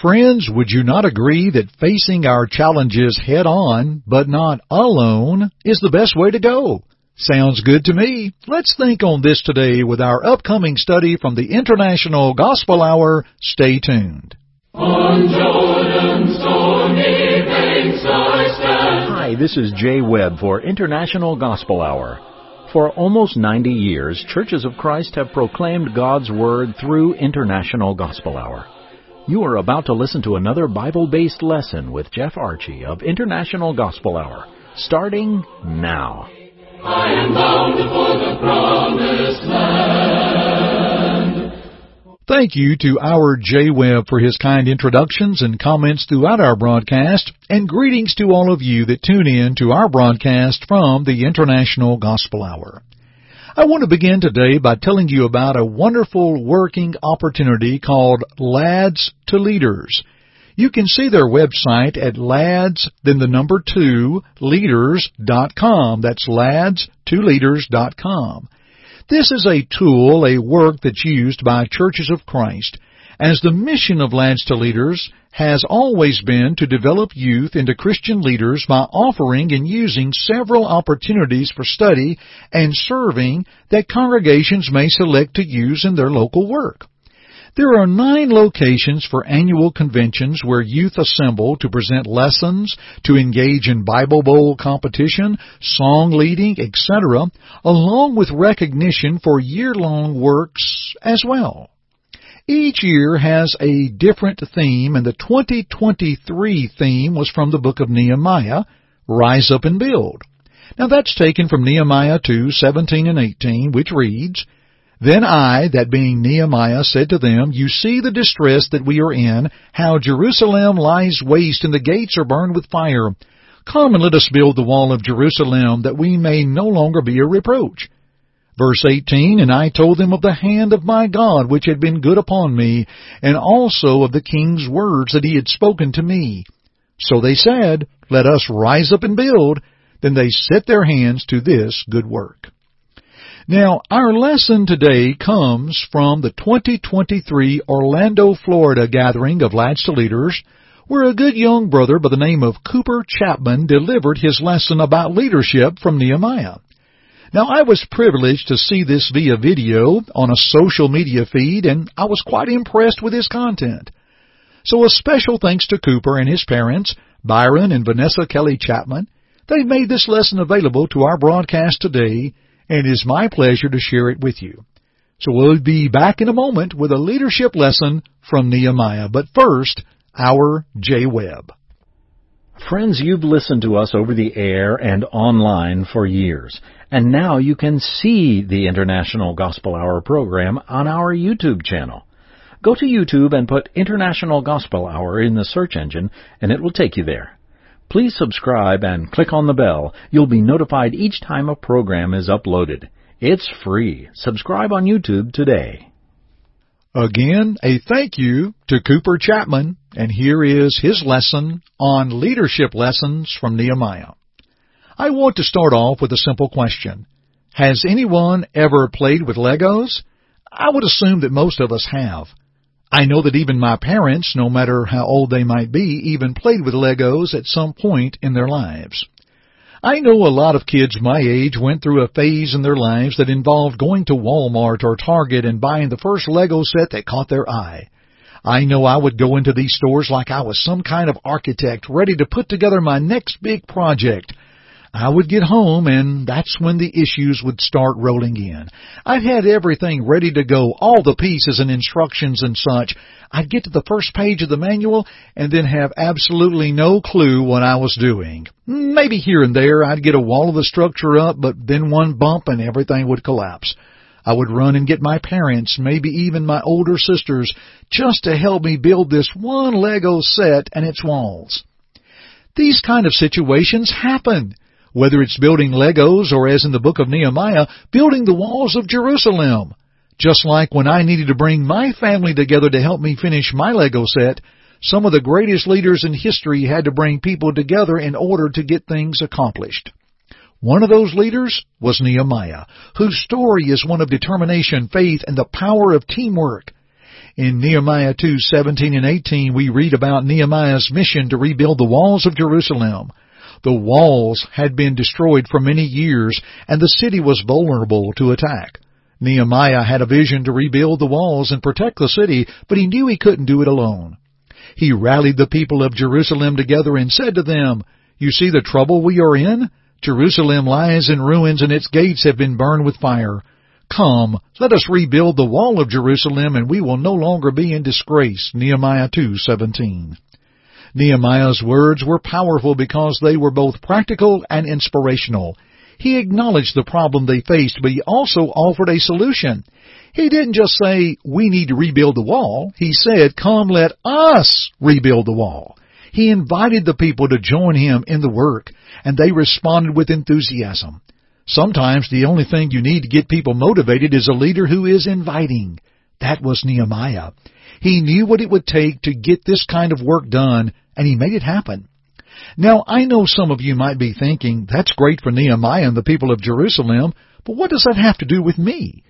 Friends, would you not agree that facing our challenges head on, but not alone, is the best way to go? Sounds good to me. Let's think on this today with our upcoming study from the International Gospel Hour. Stay tuned. On Jordan's stormy banks I stand. Hi, this is Jay Webb for International Gospel Hour. For almost 90 years, Churches of Christ have proclaimed God's Word through International Gospel Hour. You are about to listen to another Bible based lesson with Jeff Archey of International Gospel Hour, starting now. I am bound for the promised land. Thank you to our Jay Webb for his kind introductions and comments throughout our broadcast, and greetings to all of you that tune in to our broadcast from the International Gospel Hour. I want to begin today by telling you about a wonderful working opportunity called Lads to Leaders. You can see their website at lads, then the number two, leaders.com. That's lads, two leaders.com. This is a tool, a work that's used by churches of Christ as the mission of Lads to Leaders has always been to develop youth into Christian leaders by offering and using several opportunities for study and serving that congregations may select to use in their local work. There are nine locations for annual conventions where youth assemble to present lessons, to engage in Bible Bowl competition, song leading, etc., along with recognition for year-long works as well. Each year has a different theme, and the 2023 theme was from the book of Nehemiah, Rise Up and Build. Now that's taken from Nehemiah 2, 17 and 18, which reads, Then I, that being Nehemiah, said to them, You see the distress that we are in, how Jerusalem lies waste and the gates are burned with fire. Come and let us build the wall of Jerusalem, that we may no longer be a reproach. Verse 18, And I told them of the hand of my God which had been good upon me, and also of the king's words that he had spoken to me. So they said, Let us rise up and build. Then they set their hands to this good work. Now, our lesson today comes from the 2023 Orlando, Florida gathering of Lads to Leaders, where a good young brother by the name of Cooper Chapman delivered his lesson about leadership from Nehemiah. Now, I was privileged to see this via video on a social media feed, and I was quite impressed with his content. So a special thanks to Cooper and his parents, Byron and Vanessa Kelly Chapman. They've made this lesson available to our broadcast today, and it is my pleasure to share it with you. So we'll be back in a moment with a leadership lesson from Nehemiah. But first, our Jay Webb. Friends, you've listened to us over the air and online for years, and now you can see the International Gospel Hour program on our YouTube channel. Go to YouTube and put International Gospel Hour in the search engine, and it will take you there. Please subscribe and click on the bell. You'll be notified each time a program is uploaded. It's free. Subscribe on YouTube today. Again, a thank you to Cooper Chapman, and here is his lesson on leadership lessons from Nehemiah. I want to start off with a simple question. Has anyone ever played with Legos? I would assume that most of us have. I know that even my parents, no matter how old they might be, even played with Legos at some point in their lives. I know a lot of kids my age went through a phase in their lives that involved going to Walmart or Target and buying the first Lego set that caught their eye. I know I would go into these stores like I was some kind of architect ready to put together my next big project. I would get home and that's when the issues would start rolling in. I'd had everything ready to go, all the pieces and instructions and such. I'd get to the first page of the manual and then have absolutely no clue what I was doing. Maybe here and there I'd get a wall of the structure up, but then one bump and everything would collapse. I would run and get my parents, maybe even my older sisters, just to help me build this one Lego set and its walls. These kind of situations happen whether it's building Legos or as in the book of Nehemiah, building the walls of Jerusalem. Just like when I needed to bring my family together to help me finish my Lego set, some of the greatest leaders in history had to bring people together in order to get things accomplished. One of those leaders was Nehemiah, whose story is one of determination, faith, and the power of teamwork. In Nehemiah 2:17 and 18 we read about Nehemiah's mission to rebuild the walls of Jerusalem. The walls had been destroyed for many years and the city was vulnerable to attack. Nehemiah had a vision to rebuild the walls and protect the city, but he knew he couldn't do it alone. He rallied the people of Jerusalem together and said to them, You see the trouble we are in? Jerusalem lies in ruins and its gates have been burned with fire. Come, let us rebuild the wall of Jerusalem and we will no longer be in disgrace. Nehemiah 2:17. Nehemiah's words were powerful because they were both practical and inspirational. He acknowledged the problem they faced, but he also offered a solution. He didn't just say, we need to rebuild the wall. He said, come let us rebuild the wall. He invited the people to join him in the work, and they responded with enthusiasm. Sometimes the only thing you need to get people motivated is a leader who is inviting. That was Nehemiah. He knew what it would take to get this kind of work done, and he made it happen. Now, I know some of you might be thinking, that's great for Nehemiah and the people of Jerusalem, but what does that have to do with me?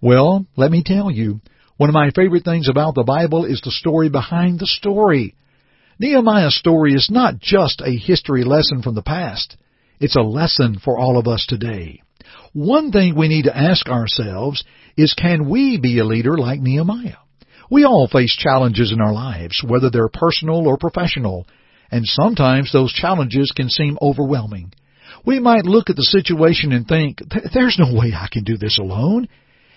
Well, let me tell you. One of my favorite things about the Bible is the story behind the story. Nehemiah's story is not just a history lesson from the past. It's a lesson for all of us today. One thing we need to ask ourselves is can we be a leader like Nehemiah? We all face challenges in our lives, whether they're personal or professional, and sometimes those challenges can seem overwhelming. We might look at the situation and think, there's no way I can do this alone.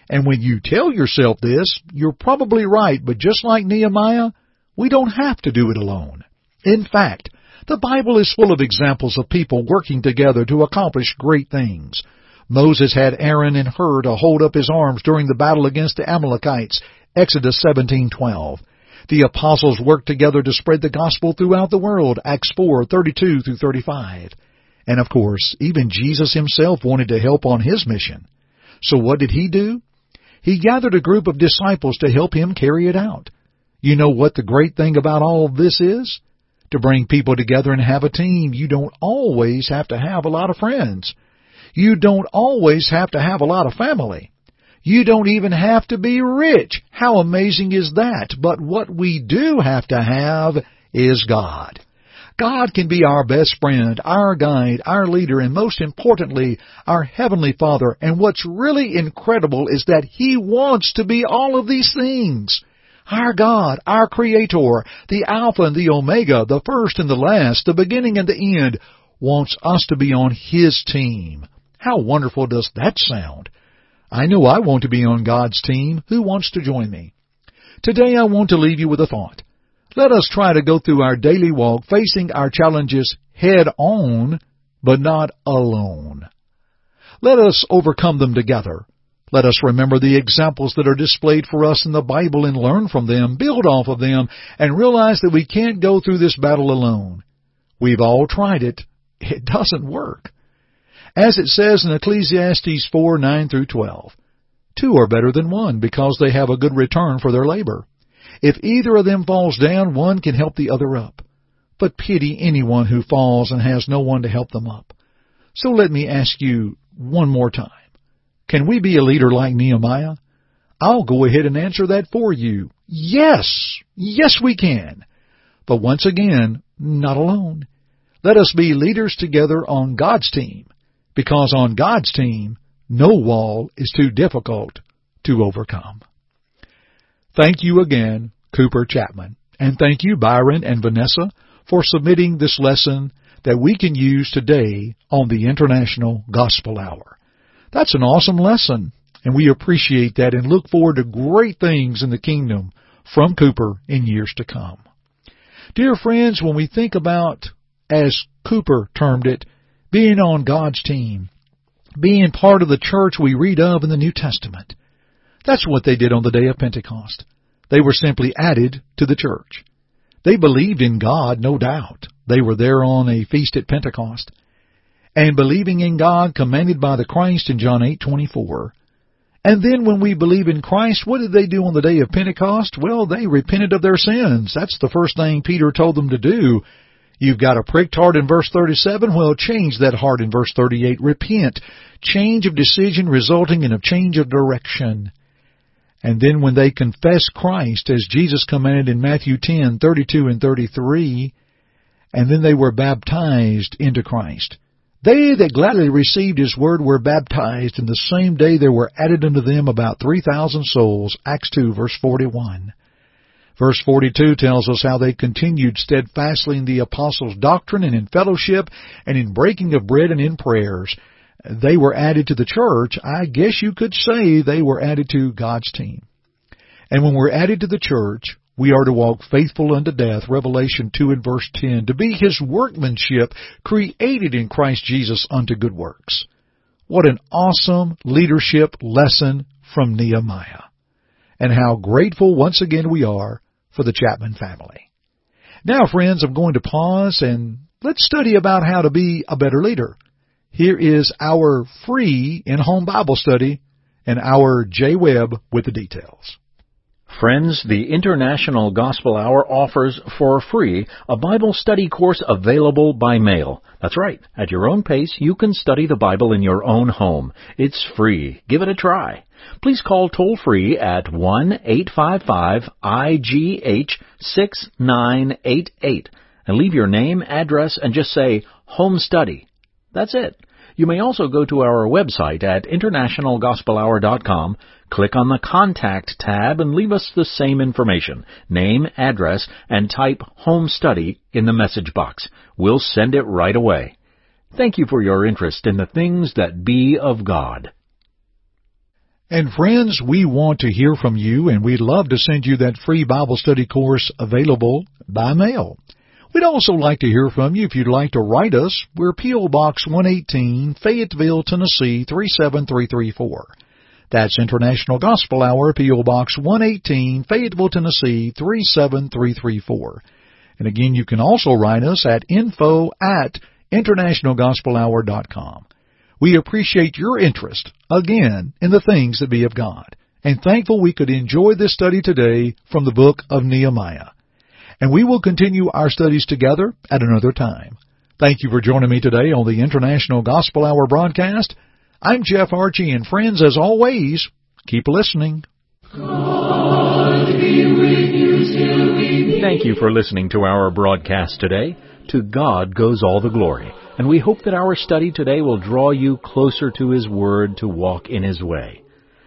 And when you tell yourself this, you're probably right, but just like Nehemiah, we don't have to do it alone. In fact, the Bible is full of examples of people working together to accomplish great things. Moses had Aaron and Hur to hold up his arms during the battle against the Amalekites, Exodus 17:12. The apostles worked together to spread the gospel throughout the world, Acts 4:32 through 35. And of course, even Jesus himself wanted to help on his mission. So what did he do? He gathered a group of disciples to help him carry it out. You know what the great thing about all this is? To bring people together and have a team, you don't always have to have a lot of friends. You don't always have to have a lot of family. You don't even have to be rich. How amazing is that? But what we do have to have is God. God can be our best friend, our guide, our leader, and most importantly, our Heavenly Father. And what's really incredible is that He wants to be all of these things. Our God, our Creator, the Alpha and the Omega, the first and the last, the beginning and the end, wants us to be on His team. How wonderful does that sound? I know I want to be on God's team. Who wants to join me? Today I want to leave you with a thought. Let us try to go through our daily walk facing our challenges head on, but not alone. Let us overcome them together. Let us remember the examples that are displayed for us in the Bible and learn from them, build off of them, and realize that we can't go through this battle alone. We've all tried it. It doesn't work. As it says in Ecclesiastes 4, 9 through 12, two are better than one because they have a good return for their labor. If either of them falls down, one can help the other up. But pity anyone who falls and has no one to help them up. So let me ask you one more time. Can we be a leader like Nehemiah? I'll go ahead and answer that for you. Yes! Yes, we can. But once again, not alone. Let us be leaders together on God's team, because on God's team, no wall is too difficult to overcome. Thank you again, Cooper Chapman. And thank you, Byron and Vanessa, for submitting this lesson that we can use today on the International Gospel Hour. That's an awesome lesson, and we appreciate that and look forward to great things in the kingdom from Cooper in years to come. Dear friends, when we think about, as Cooper termed it, being on God's team, being part of the church we read of in the New Testament, that's what they did on the day of Pentecost. They were simply added to the church. They believed in God, no doubt. They were there on a feast at Pentecost. And believing in God commanded by the Christ in John 8:24. And then when we believe in Christ, what did they do on the day of Pentecost? Well, they repented of their sins. That's the first thing Peter told them to do. You've got a pricked heart in verse 37. Well, change that heart in verse 38. Repent. Change of decision resulting in a change of direction. And then when they confessed Christ, as Jesus commanded in Matthew 10, 32 and 33, and then they were baptized into Christ. They that gladly received his word were baptized, and the same day there were added unto them about 3,000 souls. Acts 2, verse 41. Verse 42 tells us how they continued steadfastly in the apostles' doctrine and in fellowship and in breaking of bread and in prayers. They were added to the church. I guess you could say they were added to God's team. And when we're added to the church, we are to walk faithful unto death, Revelation 2 and verse 10, to be His workmanship created in Christ Jesus unto good works. What an awesome leadership lesson from Nehemiah. And how grateful once again we are for the Chapman family. Now, friends, I'm going to pause and let's study about how to be a better leader. Here is our free in-home Bible study and our Jay Webb with the details. Friends, the International Gospel Hour offers for free a Bible study course available by mail. That's right. At your own pace, you can study the Bible in your own home. It's free. Give it a try. Please call toll free at 1-855-IGH-6988 and leave your name, address, and just say home study. That's it. You may also go to our website at internationalgospelhour.com, click on the Contact tab, and leave us the same information, name, address, and type Home Study in the message box. We'll send it right away. Thank you for your interest in the things that be of God. And friends, we want to hear from you and we'd love to send you that free Bible study course available by mail. We'd also like to hear from you if you'd like to write us. We're P.O. Box 118, Fayetteville, Tennessee 37334. That's International Gospel Hour, P.O. Box 118, Fayetteville, Tennessee 37334. And again, you can also write us at info at internationalgospelhour.com. We appreciate your interest, again, in the things that be of God, and thankful we could enjoy this study today from the book of Nehemiah. And we will continue our studies together at another time. Thank you for joining me today on the International Gospel Hour broadcast. I'm Jeff Archey, and friends, as always, keep listening. Thank you for listening to our broadcast today. To God goes all the glory. And we hope that our study today will draw you closer to His Word to walk in His way.